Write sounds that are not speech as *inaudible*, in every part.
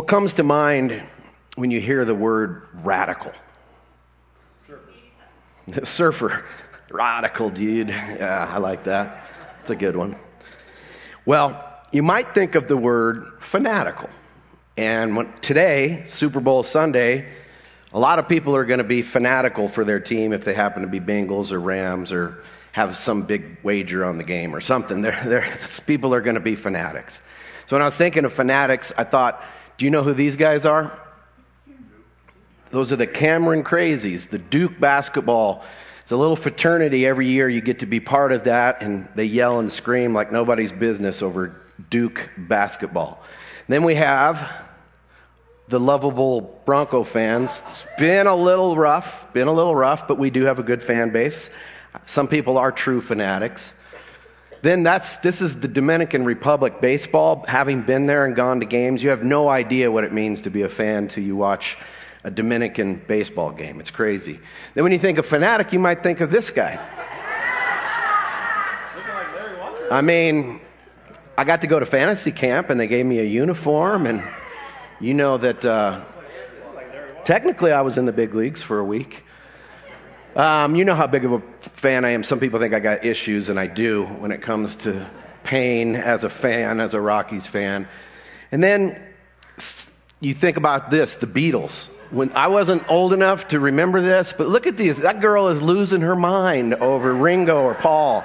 What comes to mind when you hear the word radical? Surfer. *laughs* Surfer. Radical, dude. Yeah, I like that. It's a good one. Well, you might think of the word fanatical. And when, today, Super Bowl Sunday, a lot of people are going to be fanatical for their team if they happen to be Bengals or Rams or have some big wager on the game or something. They're, they're, *laughs* people are going to be fanatics. So when I was thinking of fanatics, I thought, do you know who these guys are? Those are the Cameron Crazies, the Duke basketball. It's a little fraternity every year. You get to be part of that, and they yell and scream like nobody's business over Duke basketball. Then we have the lovable Bronco fans. It's been a little rough, been a little rough, but we do have a good fan base. Some people are true fanatics. Then that's, this is the Dominican Republic baseball. Having been there and gone to games, you have no idea what it means to be a fan till you watch a Dominican baseball game. It's crazy. Then when you think of fanatic, you might think of this guy. I mean, I got to go to fantasy camp and they gave me a uniform, and you know that uh, technically I was in the big leagues for a week. Um, you know how big of a fan I am. Some people think I got issues, and I do when it comes to pain as a fan, as a Rockies fan. And then you think about this the Beatles. When I wasn't old enough to remember this, but look at these. That girl is losing her mind over Ringo or Paul.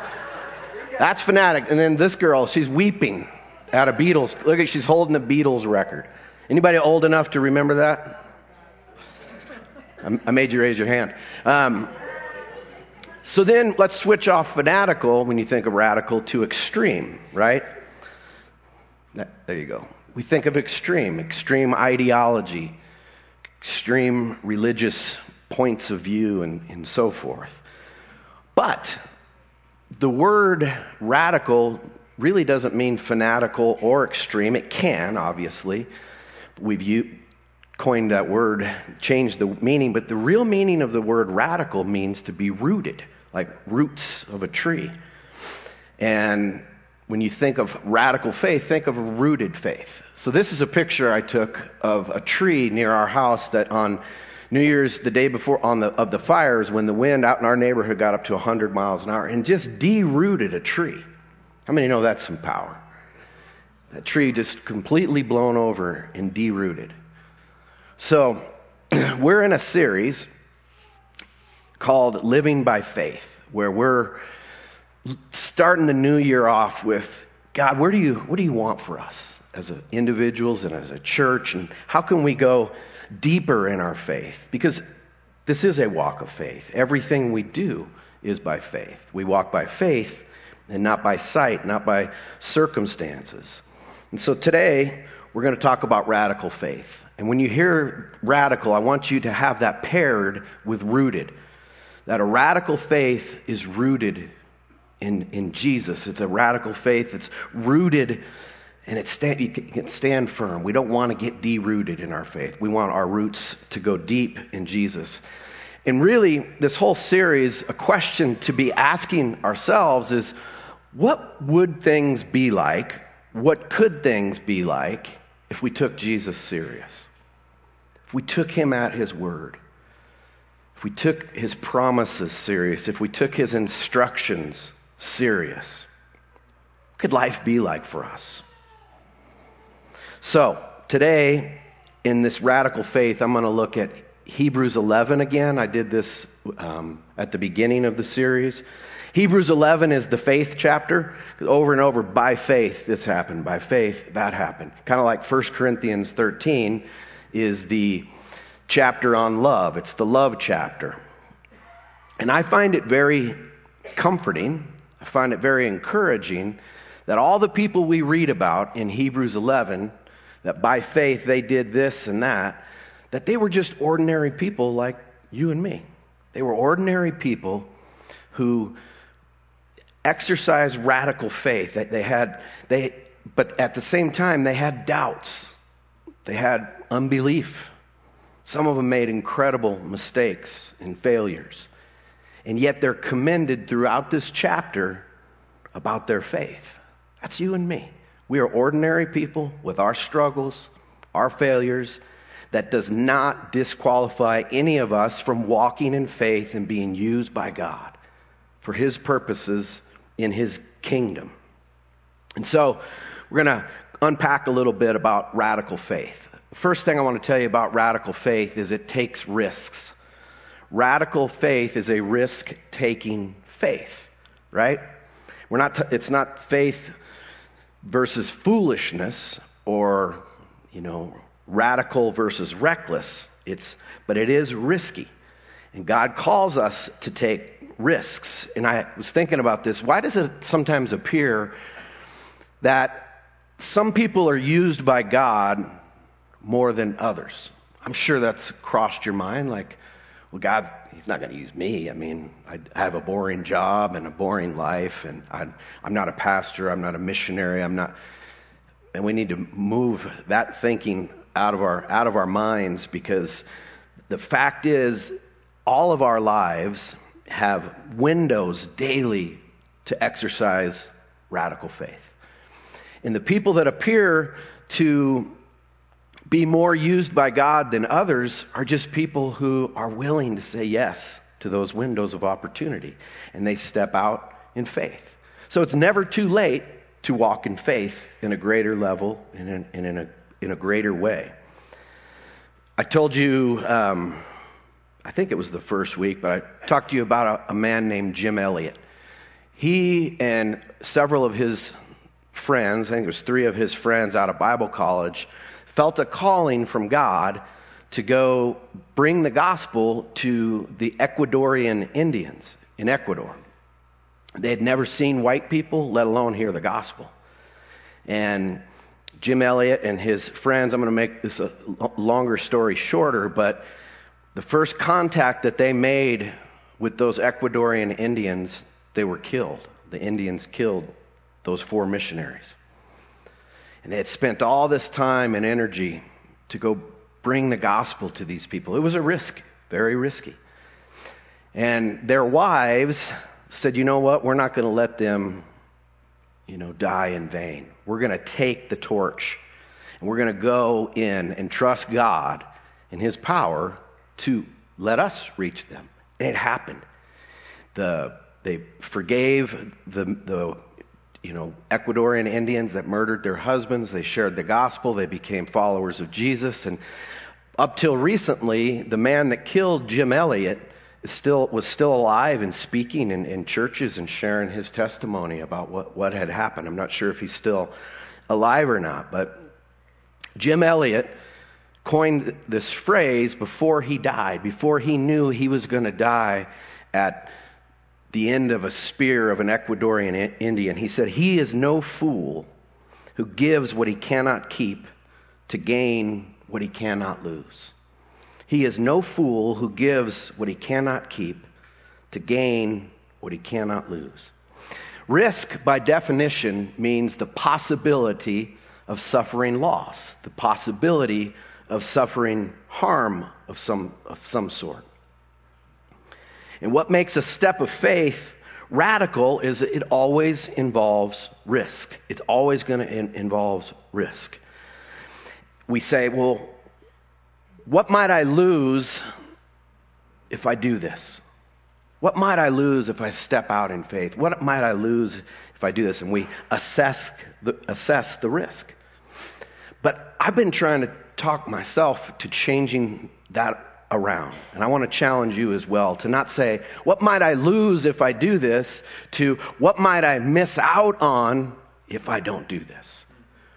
That's fanatic. And then this girl, she's weeping at a Beatles. Look at she's holding a Beatles record. Anybody old enough to remember that? I made you raise your hand. Um, so then let's switch off fanatical when you think of radical to extreme, right? There you go. We think of extreme, extreme ideology, extreme religious points of view, and, and so forth. But the word radical really doesn't mean fanatical or extreme. It can, obviously. We've coined that word, changed the meaning, but the real meaning of the word radical means to be rooted, like roots of a tree. And when you think of radical faith, think of a rooted faith. So this is a picture I took of a tree near our house that on New Year's, the day before on the, of the fires, when the wind out in our neighborhood got up to 100 miles an hour and just derooted a tree. How many know that's some power? That tree just completely blown over and derooted. So, *clears throat* we're in a series called Living by Faith, where we're starting the new year off with God, where do you, what do you want for us as individuals and as a church? And how can we go deeper in our faith? Because this is a walk of faith. Everything we do is by faith. We walk by faith and not by sight, not by circumstances. And so today, we're going to talk about radical faith. And when you hear radical, I want you to have that paired with rooted. That a radical faith is rooted in, in Jesus. It's a radical faith that's rooted and it stand, can stand firm. We don't want to get derooted in our faith. We want our roots to go deep in Jesus. And really, this whole series, a question to be asking ourselves is what would things be like? What could things be like if we took Jesus serious, if we took him at his word, if we took his promises serious, if we took his instructions serious, what could life be like for us? So, today, in this radical faith, I'm going to look at Hebrews 11 again. I did this um, at the beginning of the series. Hebrews 11 is the faith chapter. Over and over, by faith, this happened. By faith, that happened. Kind of like 1 Corinthians 13 is the chapter on love. It's the love chapter. And I find it very comforting. I find it very encouraging that all the people we read about in Hebrews 11, that by faith they did this and that, that they were just ordinary people like you and me. They were ordinary people who exercised radical faith. They, they had, they, but at the same time, they had doubts. They had unbelief. Some of them made incredible mistakes and failures. And yet they're commended throughout this chapter about their faith. That's you and me. We are ordinary people with our struggles, our failures, that does not disqualify any of us from walking in faith and being used by God for His purposes in His kingdom. And so we're going to unpack a little bit about radical faith. First thing I want to tell you about radical faith is it takes risks. Radical faith is a risk taking faith, right? We're not t- it's not faith versus foolishness or, you know, radical versus reckless. It's, but it is risky. And God calls us to take risks. And I was thinking about this. Why does it sometimes appear that some people are used by God more than others? I'm sure that's crossed your mind. Like, well, God, He's not going to use me. I mean, I have a boring job and a boring life, and I'm, I'm not a pastor, I'm not a missionary, I'm not. And we need to move that thinking out of our, out of our minds because the fact is, all of our lives have windows daily to exercise radical faith. And the people that appear to be more used by God than others are just people who are willing to say yes to those windows of opportunity and they step out in faith. So it's never too late to walk in faith in a greater level and in, in, in, a, in a greater way. I told you, um, I think it was the first week, but I talked to you about a, a man named Jim Elliot. He and several of his friends, I think it was three of his friends out of Bible college, felt a calling from God to go bring the gospel to the Ecuadorian Indians in Ecuador. They had never seen white people, let alone hear the gospel. And Jim Elliot and his friends, I'm going to make this a longer story shorter, but the first contact that they made with those Ecuadorian Indians, they were killed. The Indians killed those four missionaries. And they had spent all this time and energy to go bring the gospel to these people. It was a risk, very risky. And their wives said, you know what? We're not going to let them, you know, die in vain. We're going to take the torch and we're going to go in and trust God and His power to let us reach them. And it happened. The, they forgave the, the you know, Ecuadorian Indians that murdered their husbands. They shared the gospel. They became followers of Jesus. And up till recently, the man that killed Jim Elliot still, was still alive and speaking in, in churches and sharing his testimony about what, what had happened. I'm not sure if he's still alive or not, but Jim Elliot coined this phrase before he died, before he knew he was going to die at the end of a spear of an Ecuadorian Indian. He said, He is no fool who gives what he cannot keep to gain what he cannot lose. He is no fool who gives what he cannot keep to gain what he cannot lose. Risk, by definition, means the possibility of suffering loss, the possibility of suffering harm of some, of some sort. And what makes a step of faith radical is it always involves risk. It's always going to in- involve risk. We say, well, what might I lose if I do this? What might I lose if I step out in faith? What might I lose if I do this? And we assess the, assess the risk. But I've been trying to talk myself to changing that around. And I want to challenge you as well to not say, what might I lose if I do this, to what might I miss out on if I don't do this?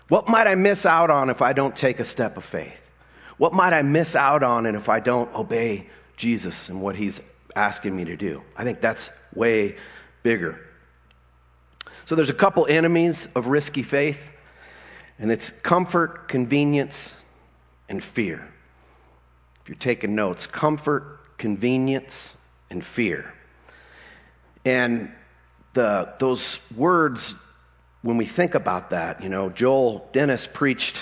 What might I miss out on if I don't take a step of faith? What might I miss out on and if I don't obey Jesus and what he's asking me to do? I think that's way bigger. So there's a couple enemies of risky faith, and it's comfort, convenience, and fear If you're taking notes, comfort, convenience, and fear. And the, those words, when we think about that, you know, Joel Dennis preached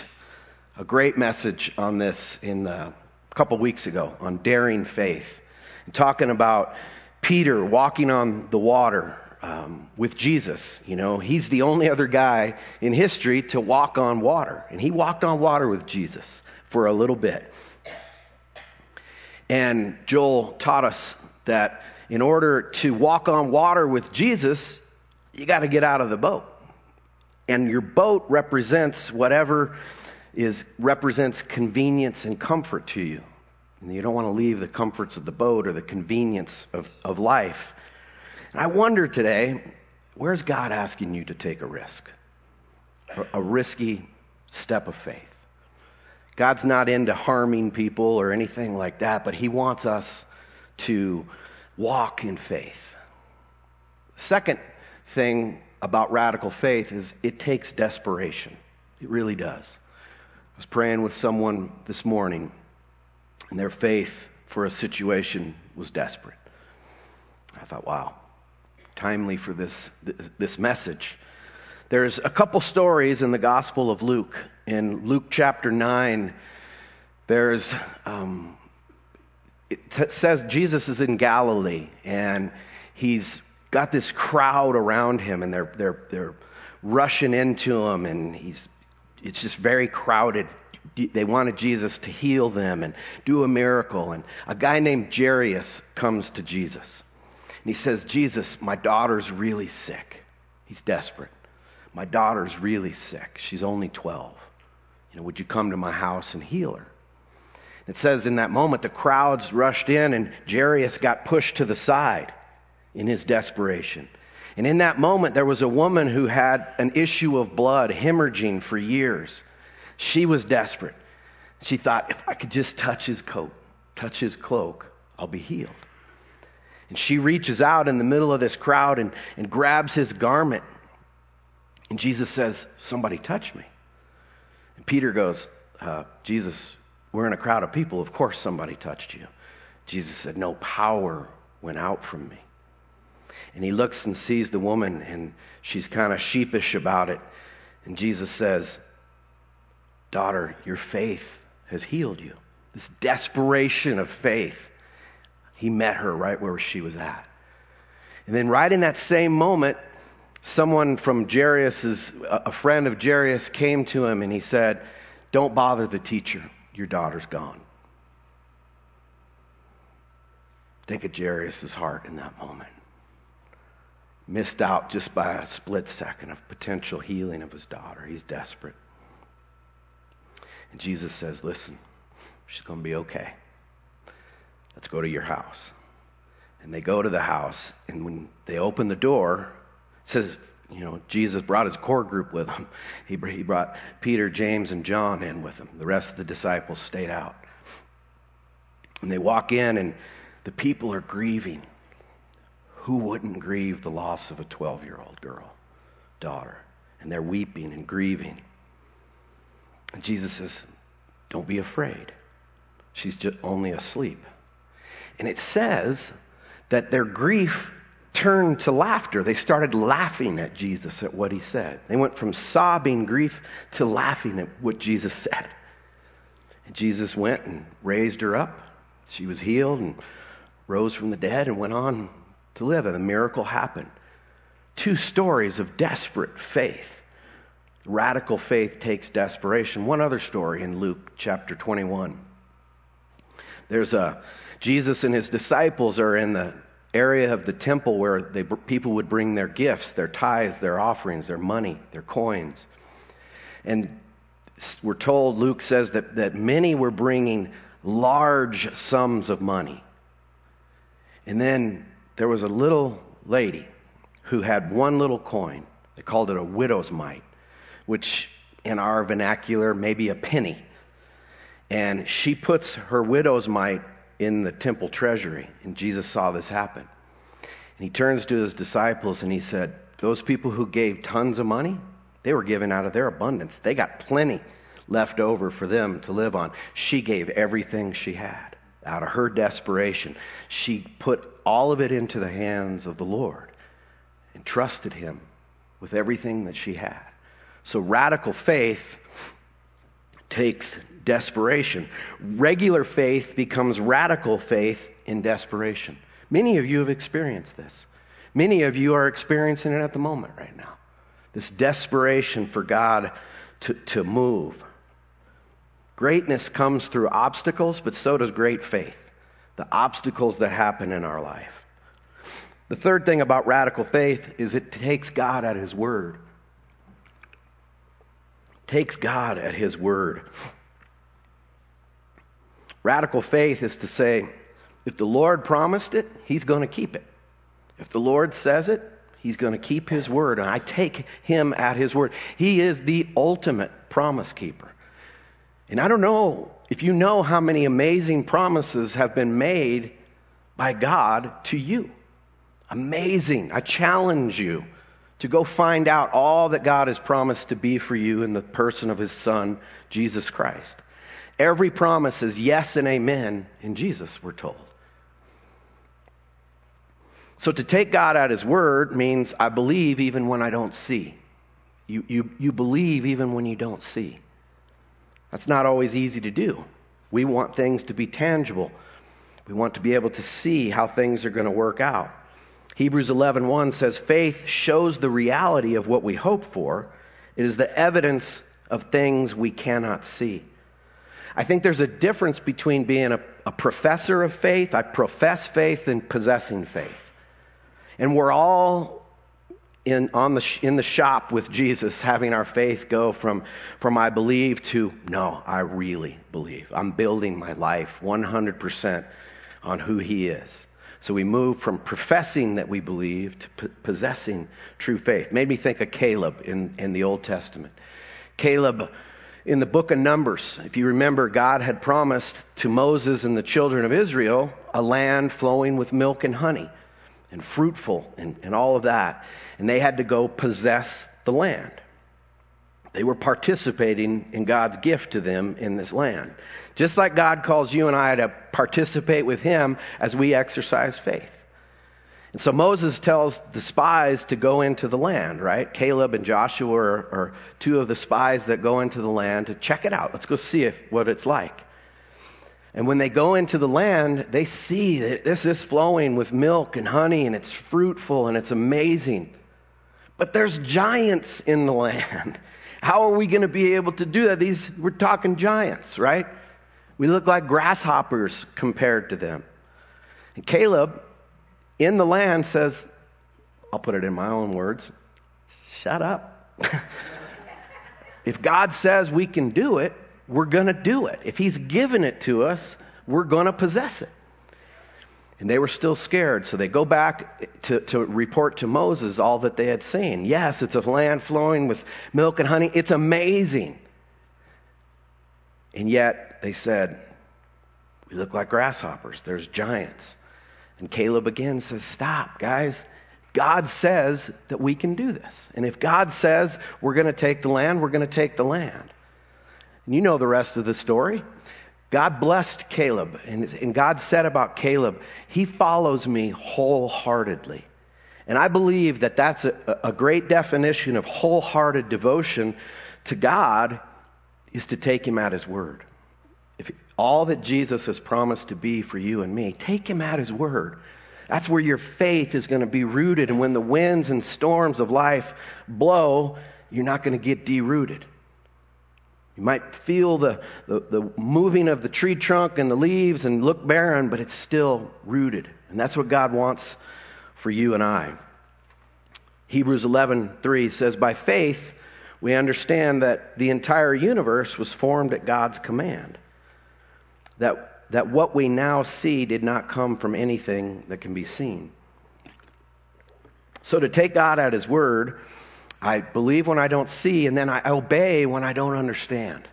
a great message on this in the, a couple weeks ago on daring faith, and talking about Peter walking on the water um, with Jesus. You know, he's the only other guy in history to walk on water. And he walked on water with Jesus for a little bit. And Joel taught us that in order to walk on water with Jesus, you got to get out of the boat. And your boat represents whatever is represents convenience and comfort to you. And you don't want to leave the comforts of the boat or the convenience of, of life. And I wonder today, where's God asking you to take a risk? A risky step of faith. God's not into harming people or anything like that, but He wants us to walk in faith. Second thing about radical faith is it takes desperation. It really does. I was praying with someone this morning, and their faith for a situation was desperate. I thought, wow, timely for this, this message. There's a couple stories in the Gospel of Luke. In Luke chapter 9, there's, um, it t- says Jesus is in Galilee, and he's got this crowd around him, and they're, they're, they're rushing into him, and he's, it's just very crowded. They wanted Jesus to heal them and do a miracle. And a guy named Jairus comes to Jesus. And he says, Jesus, my daughter's really sick. He's desperate. My daughter's really sick. She's only 12. You know, would you come to my house and heal her? It says in that moment the crowds rushed in and Jairus got pushed to the side in his desperation. And in that moment, there was a woman who had an issue of blood hemorrhaging for years. She was desperate. She thought, if I could just touch his coat, touch his cloak, I'll be healed. And she reaches out in the middle of this crowd and, and grabs his garment. And Jesus says, Somebody touch me. And Peter goes, uh, Jesus, we're in a crowd of people. Of course somebody touched you. Jesus said, No power went out from me. And he looks and sees the woman, and she's kind of sheepish about it. And Jesus says, Daughter, your faith has healed you. This desperation of faith, he met her right where she was at. And then, right in that same moment, someone from Jairus, a friend of Jairus, came to him and he said, Don't bother the teacher, your daughter's gone. Think of Jairus' heart in that moment missed out just by a split second of potential healing of his daughter. He's desperate. And Jesus says, Listen, she's going to be okay. Let's go to your house. And they go to the house, and when they open the door, says, you know, Jesus brought his core group with him. He, he brought Peter, James, and John in with him. The rest of the disciples stayed out. And they walk in, and the people are grieving who wouldn't grieve the loss of a 12 year old girl, daughter? And they're weeping and grieving. And Jesus says, Don't be afraid. She's just only asleep. And it says that their grief turned to laughter. They started laughing at Jesus at what he said. They went from sobbing grief to laughing at what Jesus said. And Jesus went and raised her up. She was healed and rose from the dead and went on to live, and a miracle happened. Two stories of desperate faith. Radical faith takes desperation. One other story in Luke chapter 21. There's a Jesus and his disciples are in the area of the temple where they, people would bring their gifts, their tithes, their offerings, their money, their coins. And we're told, Luke says that, that many were bringing large sums of money. And then there was a little lady who had one little coin. They called it a widow's mite, which in our vernacular, maybe a penny. And she puts her widow's mite in the temple treasury. And Jesus saw this happen. And he turns to his disciples and he said, Those people who gave tons of money, they were given out of their abundance. They got plenty left over for them to live on. She gave everything she had out of her desperation, she put all of it into the hands of the Lord and trusted Him with everything that she had. So radical faith takes desperation. Regular faith becomes radical faith in desperation. Many of you have experienced this. Many of you are experiencing it at the moment right now. This desperation for God to, to move. Greatness comes through obstacles, but so does great faith. The obstacles that happen in our life. The third thing about radical faith is it takes God at His word. Takes God at His word. Radical faith is to say, if the Lord promised it, He's going to keep it. If the Lord says it, He's going to keep His word. And I take Him at His word. He is the ultimate promise keeper. And I don't know if you know how many amazing promises have been made by God to you. Amazing. I challenge you to go find out all that God has promised to be for you in the person of His Son, Jesus Christ. Every promise is yes and amen in Jesus, we're told. So to take God at His word means I believe even when I don't see. You, you, you believe even when you don't see. That's not always easy to do. We want things to be tangible. We want to be able to see how things are going to work out. Hebrews 11:1 says faith shows the reality of what we hope for. It is the evidence of things we cannot see. I think there's a difference between being a, a professor of faith, I profess faith, and possessing faith. And we're all in, on the, in the shop with Jesus, having our faith go from, from I believe to no, I really believe. I'm building my life 100% on who He is. So we move from professing that we believe to p- possessing true faith. Made me think of Caleb in, in the Old Testament. Caleb, in the book of Numbers, if you remember, God had promised to Moses and the children of Israel a land flowing with milk and honey and fruitful and, and all of that. And they had to go possess the land. They were participating in God's gift to them in this land. Just like God calls you and I to participate with Him as we exercise faith. And so Moses tells the spies to go into the land, right? Caleb and Joshua are, are, two of the spies that go into the land to check it out. Let's go see if, what it's like. And when they go into the land, they see that this is flowing with milk and honey and it's fruitful and it's amazing. But there's giants in the *laughs* land. How are we going to be able to do that? These, we're talking giants, right? We look like grasshoppers compared to them. And Caleb in the land says, I'll put it in my own words, shut up. *laughs* if God says we can do it, we're going to do it. If He's given it to us, we're going to possess it. And they were still scared, so they go back to, to report to Moses all that they had seen. Yes, it's a land flowing with milk and honey. It's amazing. And yet they said, We look like grasshoppers. There's giants. And Caleb again says, Stop, guys. God says that we can do this. And if God says we're going to take the land, we're going to take the land. And you know the rest of the story. God blessed Caleb, and, and God said about Caleb, He follows me wholeheartedly. And I believe that that's a, a great definition of wholehearted devotion to God is to take Him at His word. All that Jesus has promised to be for you and me, take Him at His word. That's where your faith is going to be rooted. And when the winds and storms of life blow, you're not going to get derooted. You might feel the, the, the, moving of the tree trunk and the leaves and look barren, but it's still rooted. And that's what God wants for you and I. Hebrews 11:3 says by faith we understand that the entire universe was formed at God's command. That that what we now see did not come from anything that can be seen. So to take God at his word I believe when I don't see, and then I obey when I don't understand.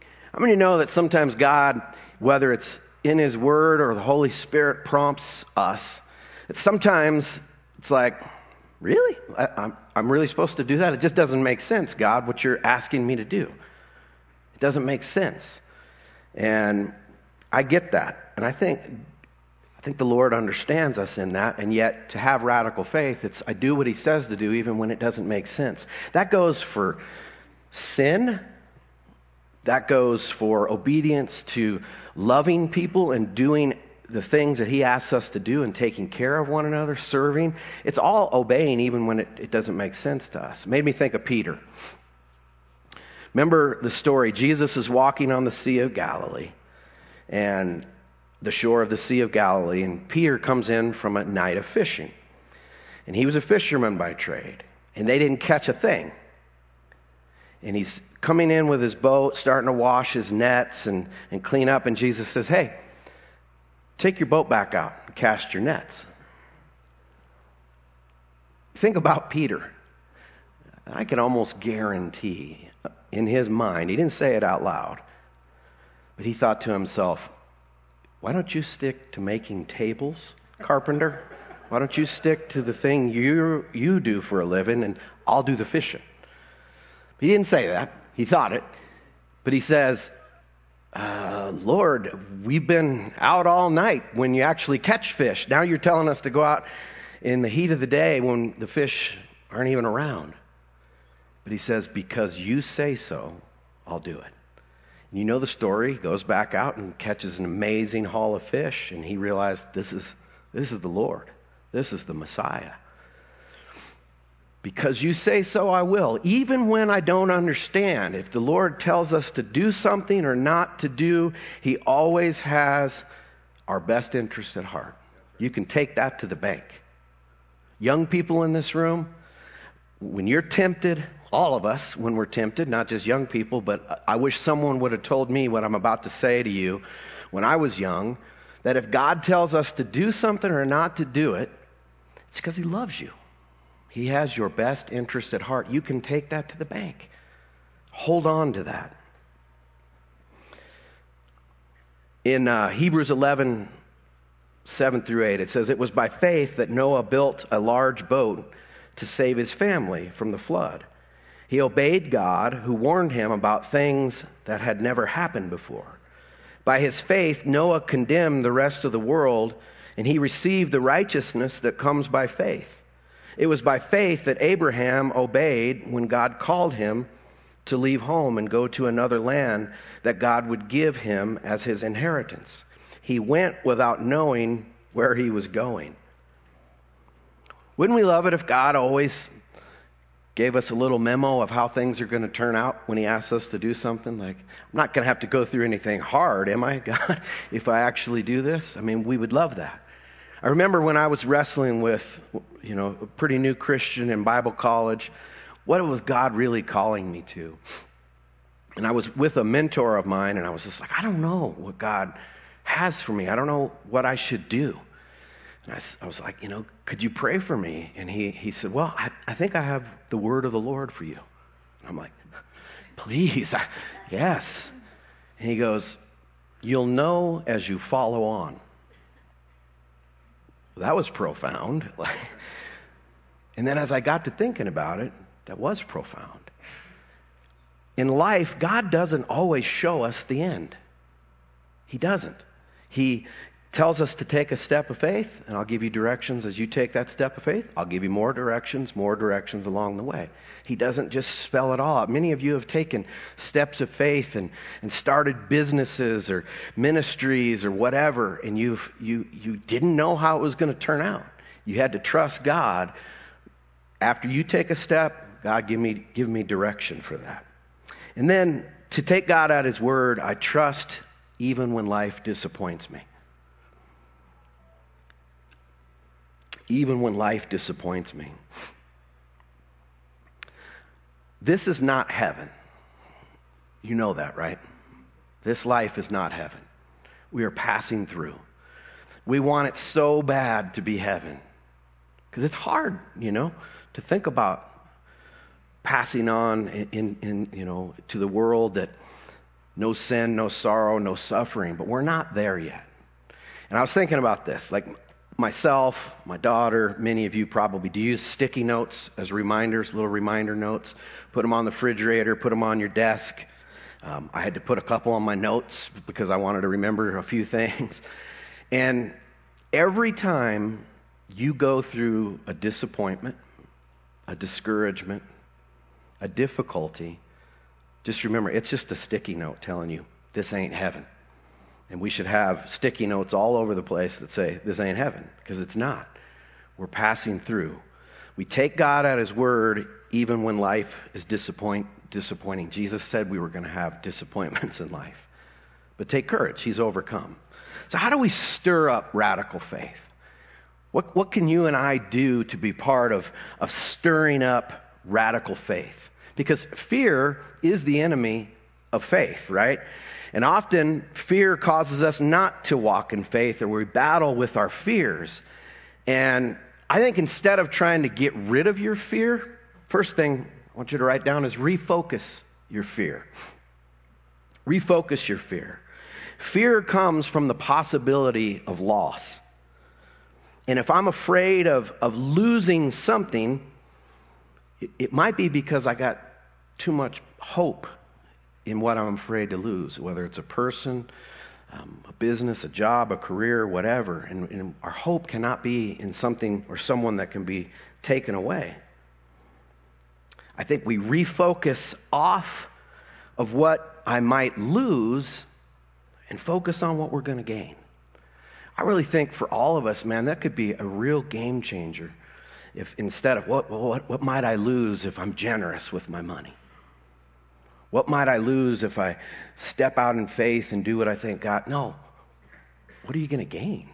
I How many know that sometimes God, whether it's in His Word or the Holy Spirit prompts us, that sometimes it's like, really? I, I'm, I'm really supposed to do that? It just doesn't make sense, God, what you're asking me to do. It doesn't make sense. And I get that. And I think I think the Lord understands us in that, and yet to have radical faith, it's I do what He says to do even when it doesn't make sense. That goes for sin, that goes for obedience to loving people and doing the things that he asks us to do and taking care of one another, serving, it's all obeying even when it, it doesn't make sense to us. It made me think of Peter. Remember the story Jesus is walking on the Sea of Galilee and the shore of the Sea of Galilee, and Peter comes in from a night of fishing. And he was a fisherman by trade, and they didn't catch a thing. And he's coming in with his boat, starting to wash his nets and, and clean up, and Jesus says, Hey, take your boat back out and cast your nets. Think about Peter. I can almost guarantee in his mind, he didn't say it out loud, but he thought to himself, why don't you stick to making tables, carpenter? Why don't you stick to the thing you, you do for a living and I'll do the fishing? He didn't say that. He thought it. But he says, uh, Lord, we've been out all night when you actually catch fish. Now you're telling us to go out in the heat of the day when the fish aren't even around. But he says, Because you say so, I'll do it. You know the story. He goes back out and catches an amazing haul of fish, and he realized this is, this is the Lord. This is the Messiah. Because you say so, I will. Even when I don't understand, if the Lord tells us to do something or not to do, He always has our best interest at heart. You can take that to the bank. Young people in this room, when you're tempted, all of us when we're tempted, not just young people, but I wish someone would have told me what I'm about to say to you when I was young that if God tells us to do something or not to do it, it's because He loves you. He has your best interest at heart. You can take that to the bank. Hold on to that. In uh, Hebrews 11, 7 through 8, it says, It was by faith that Noah built a large boat to save his family from the flood. He obeyed God, who warned him about things that had never happened before. By his faith, Noah condemned the rest of the world, and he received the righteousness that comes by faith. It was by faith that Abraham obeyed when God called him to leave home and go to another land that God would give him as his inheritance. He went without knowing where he was going. Wouldn't we love it if God always gave us a little memo of how things are going to turn out when he asks us to do something like i'm not going to have to go through anything hard am i *laughs* god if i actually do this? I mean we would love that. I remember when i was wrestling with you know a pretty new christian in bible college what was god really calling me to? And i was with a mentor of mine and i was just like i don't know what god has for me. I don't know what i should do and I, I, was like, you know, could you pray for me? And he, he said, well, I, I think I have the word of the Lord for you. And I'm like, please, I, yes. And he goes, you'll know as you follow on. That was profound. *laughs* and then as I got to thinking about it, that was profound. In life, God doesn't always show us the end. He doesn't. He, tells us to take a step of faith, and I'll give you directions as you take that step of faith. I'll give you more directions, more directions along the way. He doesn't just spell it all out. Many of you have taken steps of faith and, and started businesses or ministries or whatever, and you've, you, you didn't know how it was going to turn out. You had to trust God. After you take a step, God, give me, give me direction for that. And then to take God at His word, I trust even when life disappoints me. Even when life disappoints me. This is not heaven. You know that, right? This life is not heaven. We are passing through. We want it so bad to be heaven because it's hard, you know, to think about passing on in, in, you know, to the world that no sin, no sorrow, no suffering, but we're not there yet. And I was thinking about this. Like, myself, my daughter, many of you probably do use sticky notes as reminders, little reminder notes. Put them on the refrigerator, put them on your desk. Um, I had to put a couple on my notes because I wanted to remember a few *laughs* things. And every time you go through a disappointment, a discouragement, a difficulty, just remember it's just a sticky note telling you this ain't heaven. And we should have sticky notes all over the place that say, This ain't heaven, because it's not. We're passing through. We take God at His word even when life is disappoint, disappointing. Jesus said we were going to have disappointments in life. But take courage, He's overcome. So, how do we stir up radical faith? What, what can you and I do to be part of, of stirring up radical faith? Because fear is the enemy of faith, right? And often fear causes us not to walk in faith or we battle with our fears. And I think instead of trying to get rid of your fear, first thing I want you to write down is refocus your fear. Refocus your fear. Fear comes from the possibility of loss. And if I'm afraid of, of losing something, it, it might be because I got too much hope in what I'm afraid to lose, whether it's a person, um, a business, a job, a career, whatever. And, and our hope cannot be in something or someone that can be taken away. I think we refocus off of what I might lose and focus on what we're going to gain. I really think for all of us, man, that could be a real game changer. If instead of what, what, what might I lose if I'm generous with my money? What might I lose if I step out in faith and do what I think God? No. What are you going to gain?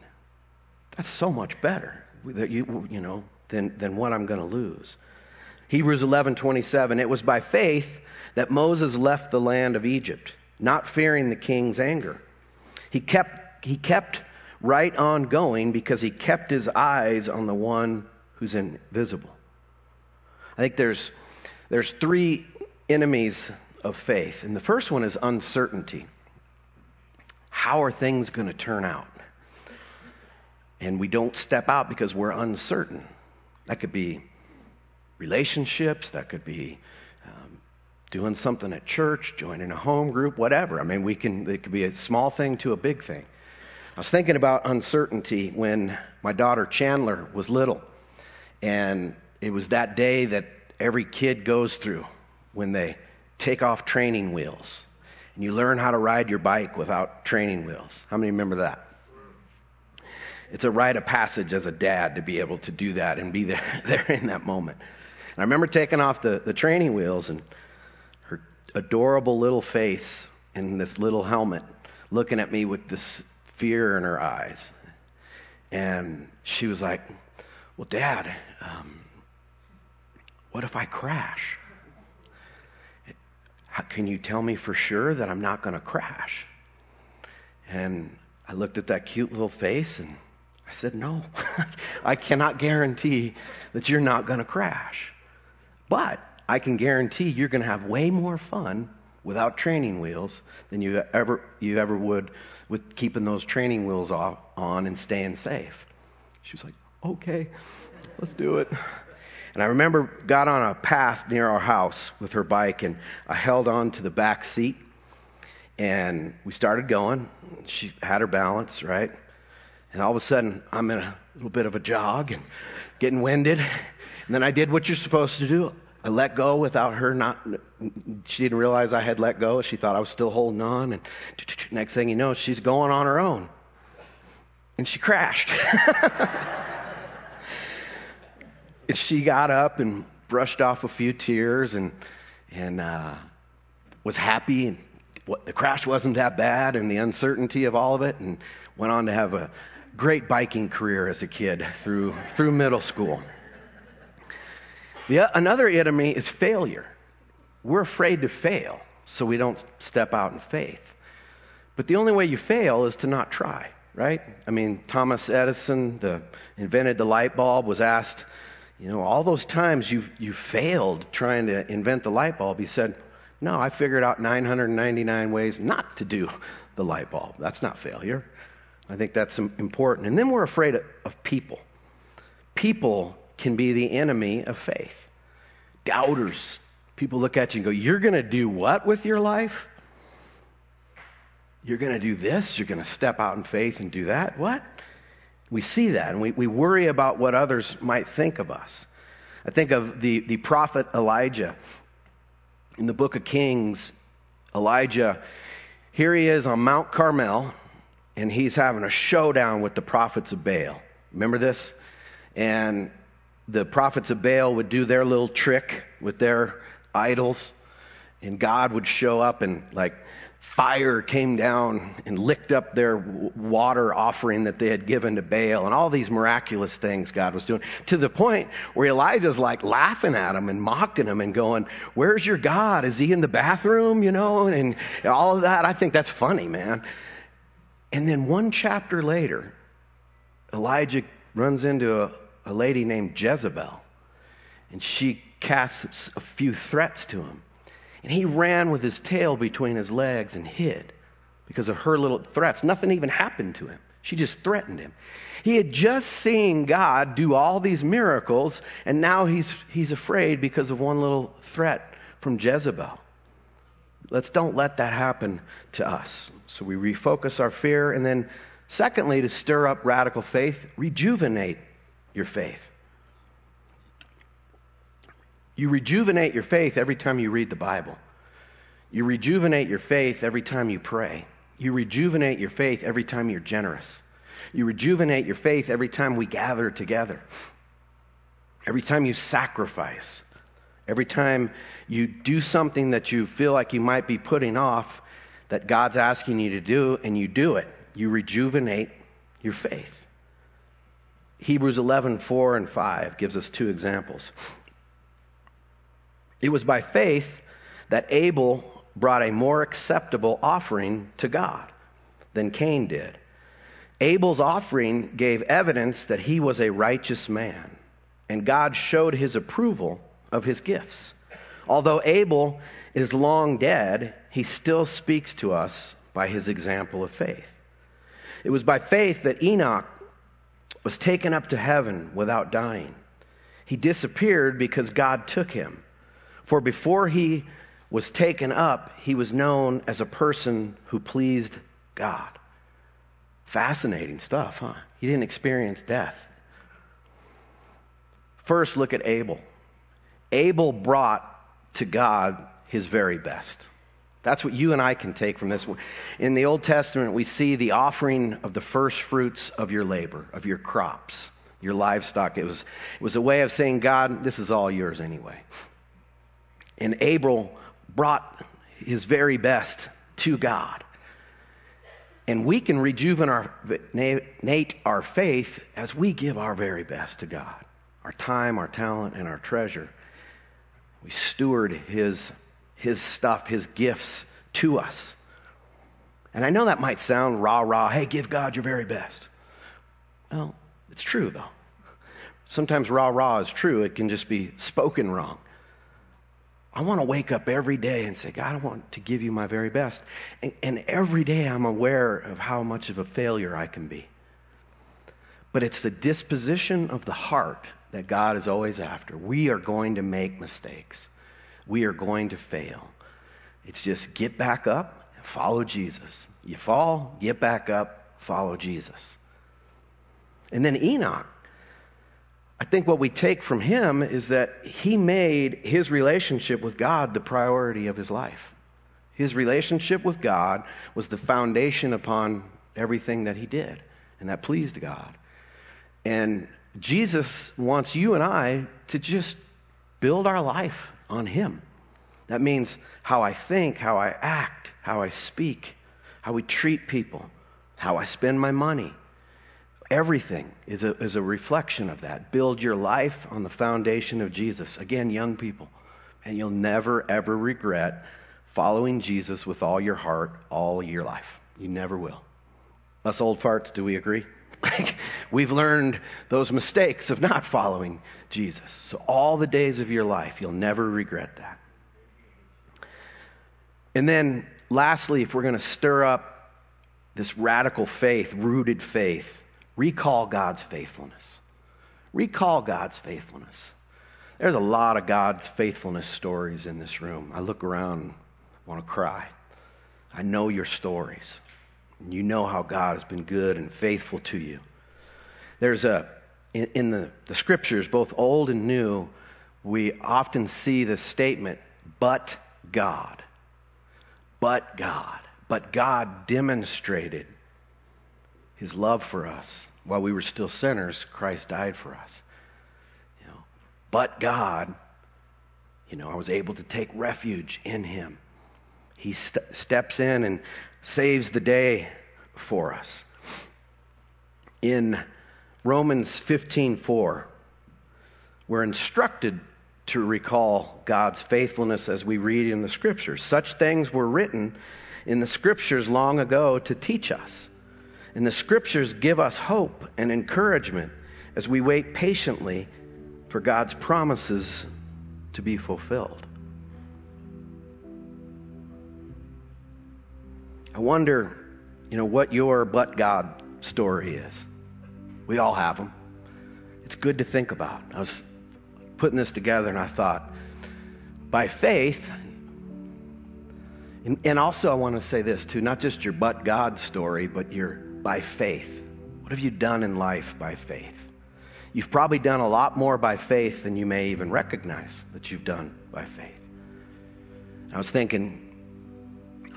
That's so much better that you, you know, than, than what I'm going to lose. Hebrews 11 27, it was by faith that Moses left the land of Egypt, not fearing the king's anger. He kept, he kept right on going because he kept his eyes on the one who's invisible. I think there's, there's three enemies of faith. And the first one is uncertainty. How are things going to turn out? And we don't step out because we're uncertain. That could be relationships, that could be um, doing something at church, joining a home group, whatever. I mean, we can, it could be a small thing to a big thing. I was thinking about uncertainty when my daughter Chandler was little. And it was that day that every kid goes through when they take off training wheels and you learn how to ride your bike without training wheels. How many remember that? It's a rite of passage as a dad to be able to do that and be there, *laughs* there in that moment. And I remember taking off the, the training wheels and her adorable little face in this little helmet looking at me with this fear in her eyes. And she was like, Well, Dad, um, what if I crash? How, can you tell me for sure that I'm not going to crash? And I looked at that cute little face and I said, No, *laughs* I cannot guarantee that you're not going to crash. But I can guarantee you're going to have way more fun without training wheels than you ever, you ever would with keeping those training wheels off, on and staying safe. She was like, okay, let's do it. And I remember got on a path near our house with her bike, and I held on to the back seat, and we started going. She had her balance, right? And all of a sudden, I'm in a little bit of a jog and getting winded. And then I did what you're supposed to do. I let go without her not, she didn't realize I had let go. She thought I was still holding on. And next thing you know, she's going on her own. And she crashed. *laughs* and she got up and brushed off a few tears and, and uh, was happy. And what, the crash wasn't that bad and the uncertainty of all of it. And went on to have a great biking career as a kid through, through middle school. The, another enemy is failure. We're afraid to fail, so we don't step out in faith. But the only way you fail is to not try, right? I mean, Thomas Edison, the invented the light bulb, was asked, you know, all those times you you failed trying to invent the light bulb. He said, "No, I figured out 999 ways not to do the light bulb. That's not failure." I think that's important. And then we're afraid of people. People can be the enemy of faith. Doubters. People look at you and go, You're going to do what with your life? You're going to do this? You're going to step out in faith and do that? What? We see that and we, we worry about what others might think of us. I think of the, the prophet Elijah. In the book of Kings, Elijah, here he is on Mount Carmel and he's having a showdown with the prophets of Baal. Remember this? And the prophets of Baal would do their little trick with their idols, and God would show up and like fire came down and licked up their water offering that they had given to Baal, and all these miraculous things God was doing, to the point where Elijah's like laughing at him and mocking him and going, Where's your God? Is he in the bathroom? You know, and all of that. I think that's funny, man. And then one chapter later, Elijah runs into a, a lady named Jezebel, and she casts a few threats to him. And he ran with his tail between his legs and hid because of her little threats. Nothing even happened to him. She just threatened him. He had just seen God do all these miracles, and now he's, he's afraid because of one little threat from Jezebel. Let's don't let that happen to us. So we refocus our fear, and then, secondly, to stir up radical faith, rejuvenate your faith. You rejuvenate your faith every time you read the Bible. You rejuvenate your faith every time you pray. You rejuvenate your faith every time you're generous. You rejuvenate your faith every time we gather together. Every time you sacrifice. Every time you do something that you feel like you might be putting off that God's asking you to do and you do it, you rejuvenate your faith. Hebrews 11, 4 and 5 gives us two examples. It was by faith that Abel brought a more acceptable offering to God than Cain did. Abel's offering gave evidence that he was a righteous man, and God showed his approval of his gifts. Although Abel is long dead, he still speaks to us by his example of faith. It was by faith that Enoch was taken up to heaven without dying. He disappeared because God took him. For before he was taken up, he was known as a person who pleased God. Fascinating stuff, huh? He didn't experience death. First, look at Abel. Abel brought to God his very best. That's what you and I can take from this. In the Old Testament, we see the offering of the first fruits of your labor, of your crops, your livestock. It was, it was a way of saying, God, this is all yours anyway. And Abel brought his very best to God. And we can rejuvenate our faith as we give our very best to God our time, our talent, and our treasure. We steward his, his stuff, his gifts to us. And I know that might sound rah rah, hey, give God your very best. Well, it's true though. Sometimes rah rah is true, it can just be spoken wrong. I want to wake up every day and say, God, I want to give you my very best. And, and, every day I'm aware of how much of a failure I can be. But it's the disposition of the heart that God is always after. We are going to make mistakes, we are going to fail. It's just get back up, and follow Jesus. You fall, get back up, follow Jesus. And then Enoch I think what we take from him is that he made his relationship with God the priority of his life. His relationship with God was the foundation upon everything that he did, and that pleased God. And Jesus wants you and I to just build our life on him. That means how I think, how I act, how I speak, how we treat people, how I spend my money Everything is a, is a reflection of that. Build your life on the foundation of Jesus. Again, young people, and you'll never, ever regret following Jesus with all your heart all your life. You never will. Us old farts, do we agree? *laughs* We've learned those mistakes of not following Jesus. So, all the days of your life, you'll never regret that. And then, lastly, if we're going to stir up this radical faith, rooted faith, Recall God's faithfulness. Recall God's faithfulness. There's a lot of God's faithfulness stories in this room. I look around, want to cry. I know your stories. You know how God has been good and faithful to you. There's a, in, in the, the scriptures, both old and new, we often see this statement, but God. But God. But God demonstrated his love for us. While we were still sinners, Christ died for us. You know, but God, you know, I was able to take refuge in him. He st- steps in and saves the day for us. In Romans 15:4, we're instructed to recall God's faithfulness as we read in the scriptures. Such things were written in the scriptures long ago to teach us. And the scriptures give us hope and encouragement as we wait patiently for God's promises to be fulfilled. I wonder, you know, what your but God story is. We all have them. It's good to think about. I was putting this together and I thought, by faith, and, and also I want to say this too, not just your but God story, but your by faith. What have you done in life by faith? You've probably done a lot more by faith than you may even recognize that you've done by faith. I was thinking,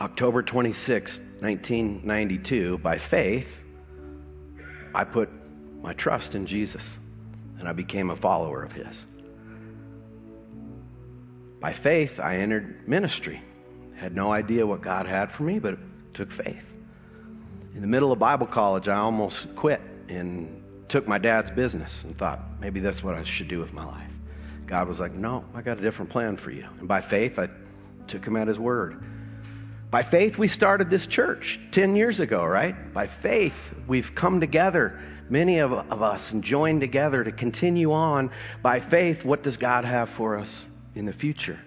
October 26, 1992, by faith, I put my trust in Jesus and I became a follower of His. By faith, I entered ministry. Had no idea what God had for me, but it took faith. In the middle of Bible college, I almost quit and took my dad's business and thought maybe that's what I should do with my life. God was like, No, I got a different plan for you. And by faith, I took him at his word. By faith, we started this church 10 years ago, right? By faith, we've come together, many of, of us, and joined together to continue on. By faith, what does God have for us in the future?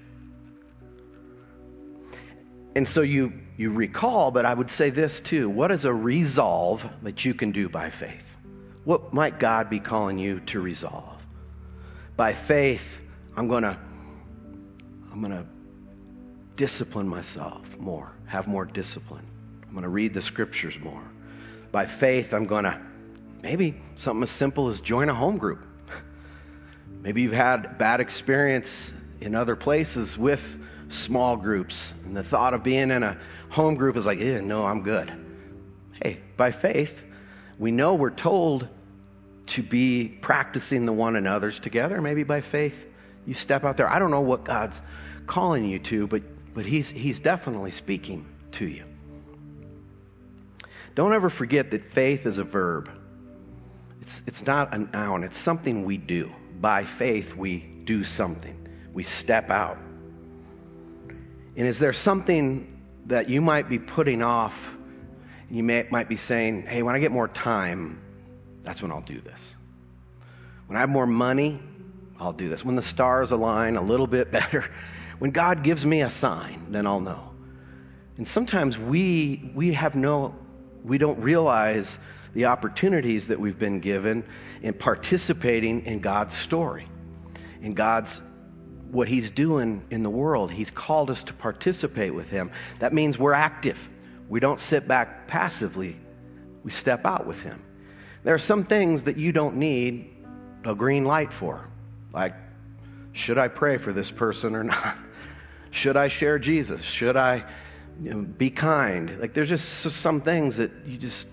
And so you, you recall, but I would say this too. What is a resolve that you can do by faith? What might God be calling you to resolve? By faith, I'm going to I'm going to discipline myself more, have more discipline. I'm going to read the scriptures more. By faith, I'm going to maybe something as simple as join a home group. *laughs* Maybe you've had bad experience in other places with small groups, and the thought of being in a home group is like, eh, no, I'm good. Hey, by faith, we know we're told to be practicing the one another's together. Maybe by faith, you step out there. I don't know what God's calling you to, but but he's, he's definitely speaking to you. Don't ever forget that faith is a verb. It's, it's not a noun, it's something we do. By faith, we do something, we step out. And is there something that you might be putting off? You may, might be saying, hey, when I get more time, that's when I'll do this. When I have more money, I'll do this. When the stars align a little bit *laughs* better, when God gives me a sign, then I'll know. And sometimes we, we have no, we don't realize the opportunities that we've been given in participating in God's story, in God's what He's doing in the world. He's called us to participate with Him. That means we're active. We don't sit back passively, we step out with Him. There are some things that you don't need a green light for, like, should I pray for this person or *laughs* not? Should I share Jesus? Should I you know, be kind? Like, there's just some things that you just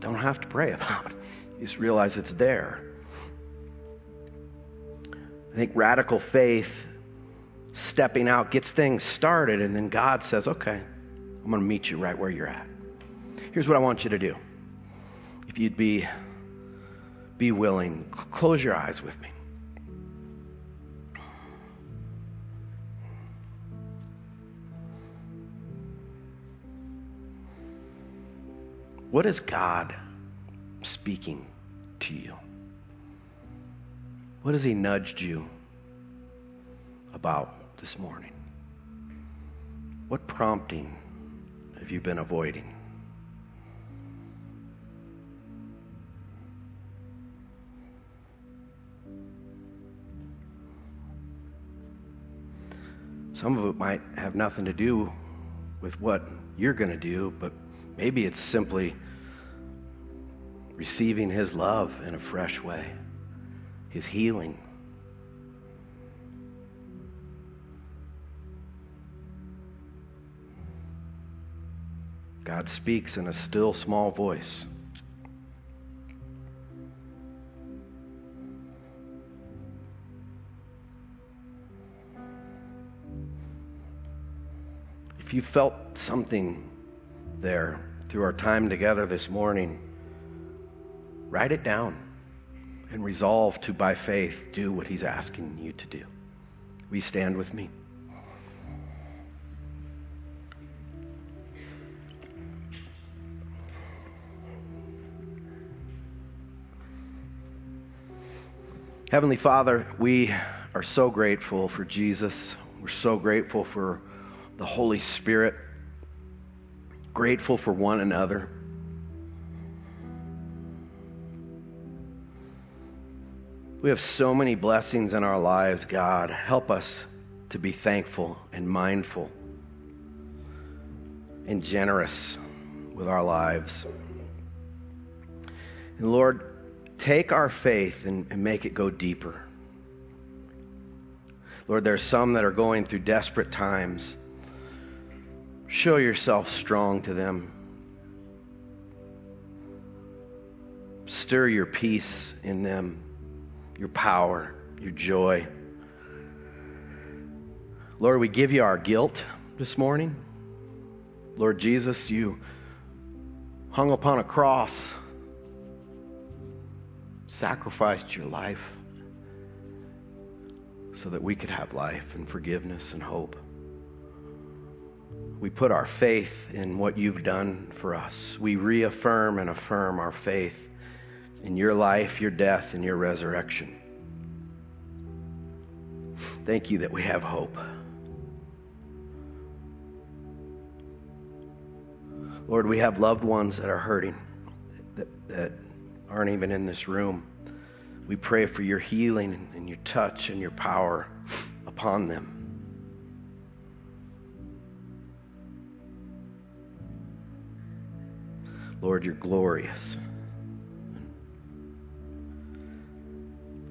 don't have to pray *laughs* about. You just realize it's there. I think radical faith, stepping out, gets things started, and then God says, okay, I'm going to meet you right where you're at. Here's what I want you to do. If you'd be, be willing, close your eyes with me. What is God speaking to you? What has He nudged you about this morning? What prompting have you been avoiding? Some of it might have nothing to do with what you're going to do, but maybe it's simply receiving His love in a fresh way, is healing. God speaks in a still small voice. If you felt something there through our time together this morning, write it down and resolve to, by faith, do what He's asking you to do. You stand with me? Heavenly Father, we are so grateful for Jesus. We're so grateful for the Holy Spirit, grateful for one another. We have so many blessings in our lives, God. Help us to be thankful and mindful and generous with our lives. And Lord, take our faith and, and make it go deeper. Lord, there's some that are going through desperate times. Show yourself strong to them. Stir your peace in them, your power, your joy. Lord, we give you our guilt this morning. Lord Jesus, you hung upon a cross sacrificed your life so that we could have life and forgiveness and hope. We put our faith in what you've done for us. We reaffirm and affirm our faith in your life, your death, and your resurrection. Thank you that we have hope. Lord, we have loved ones that are hurting, that, that aren't even in this room. We pray for your healing and your touch and your power upon them. Lord, you're glorious.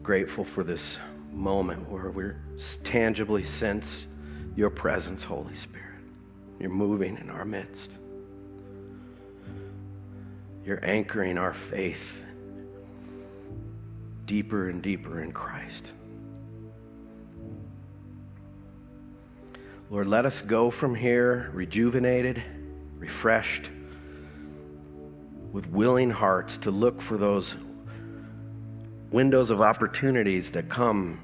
Grateful for this moment where we're tangibly sense your presence, Holy Spirit. You're moving in our midst. You're anchoring our faith deeper and deeper in Christ. Lord, let us go from here rejuvenated, refreshed, with willing hearts to look for those windows of opportunities that come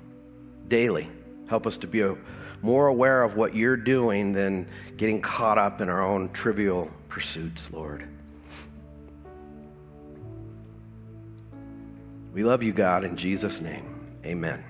daily. Help us to be a, more aware of what you're doing than getting caught up in our own trivial pursuits, Lord. We love you, God, in Jesus' name. Amen.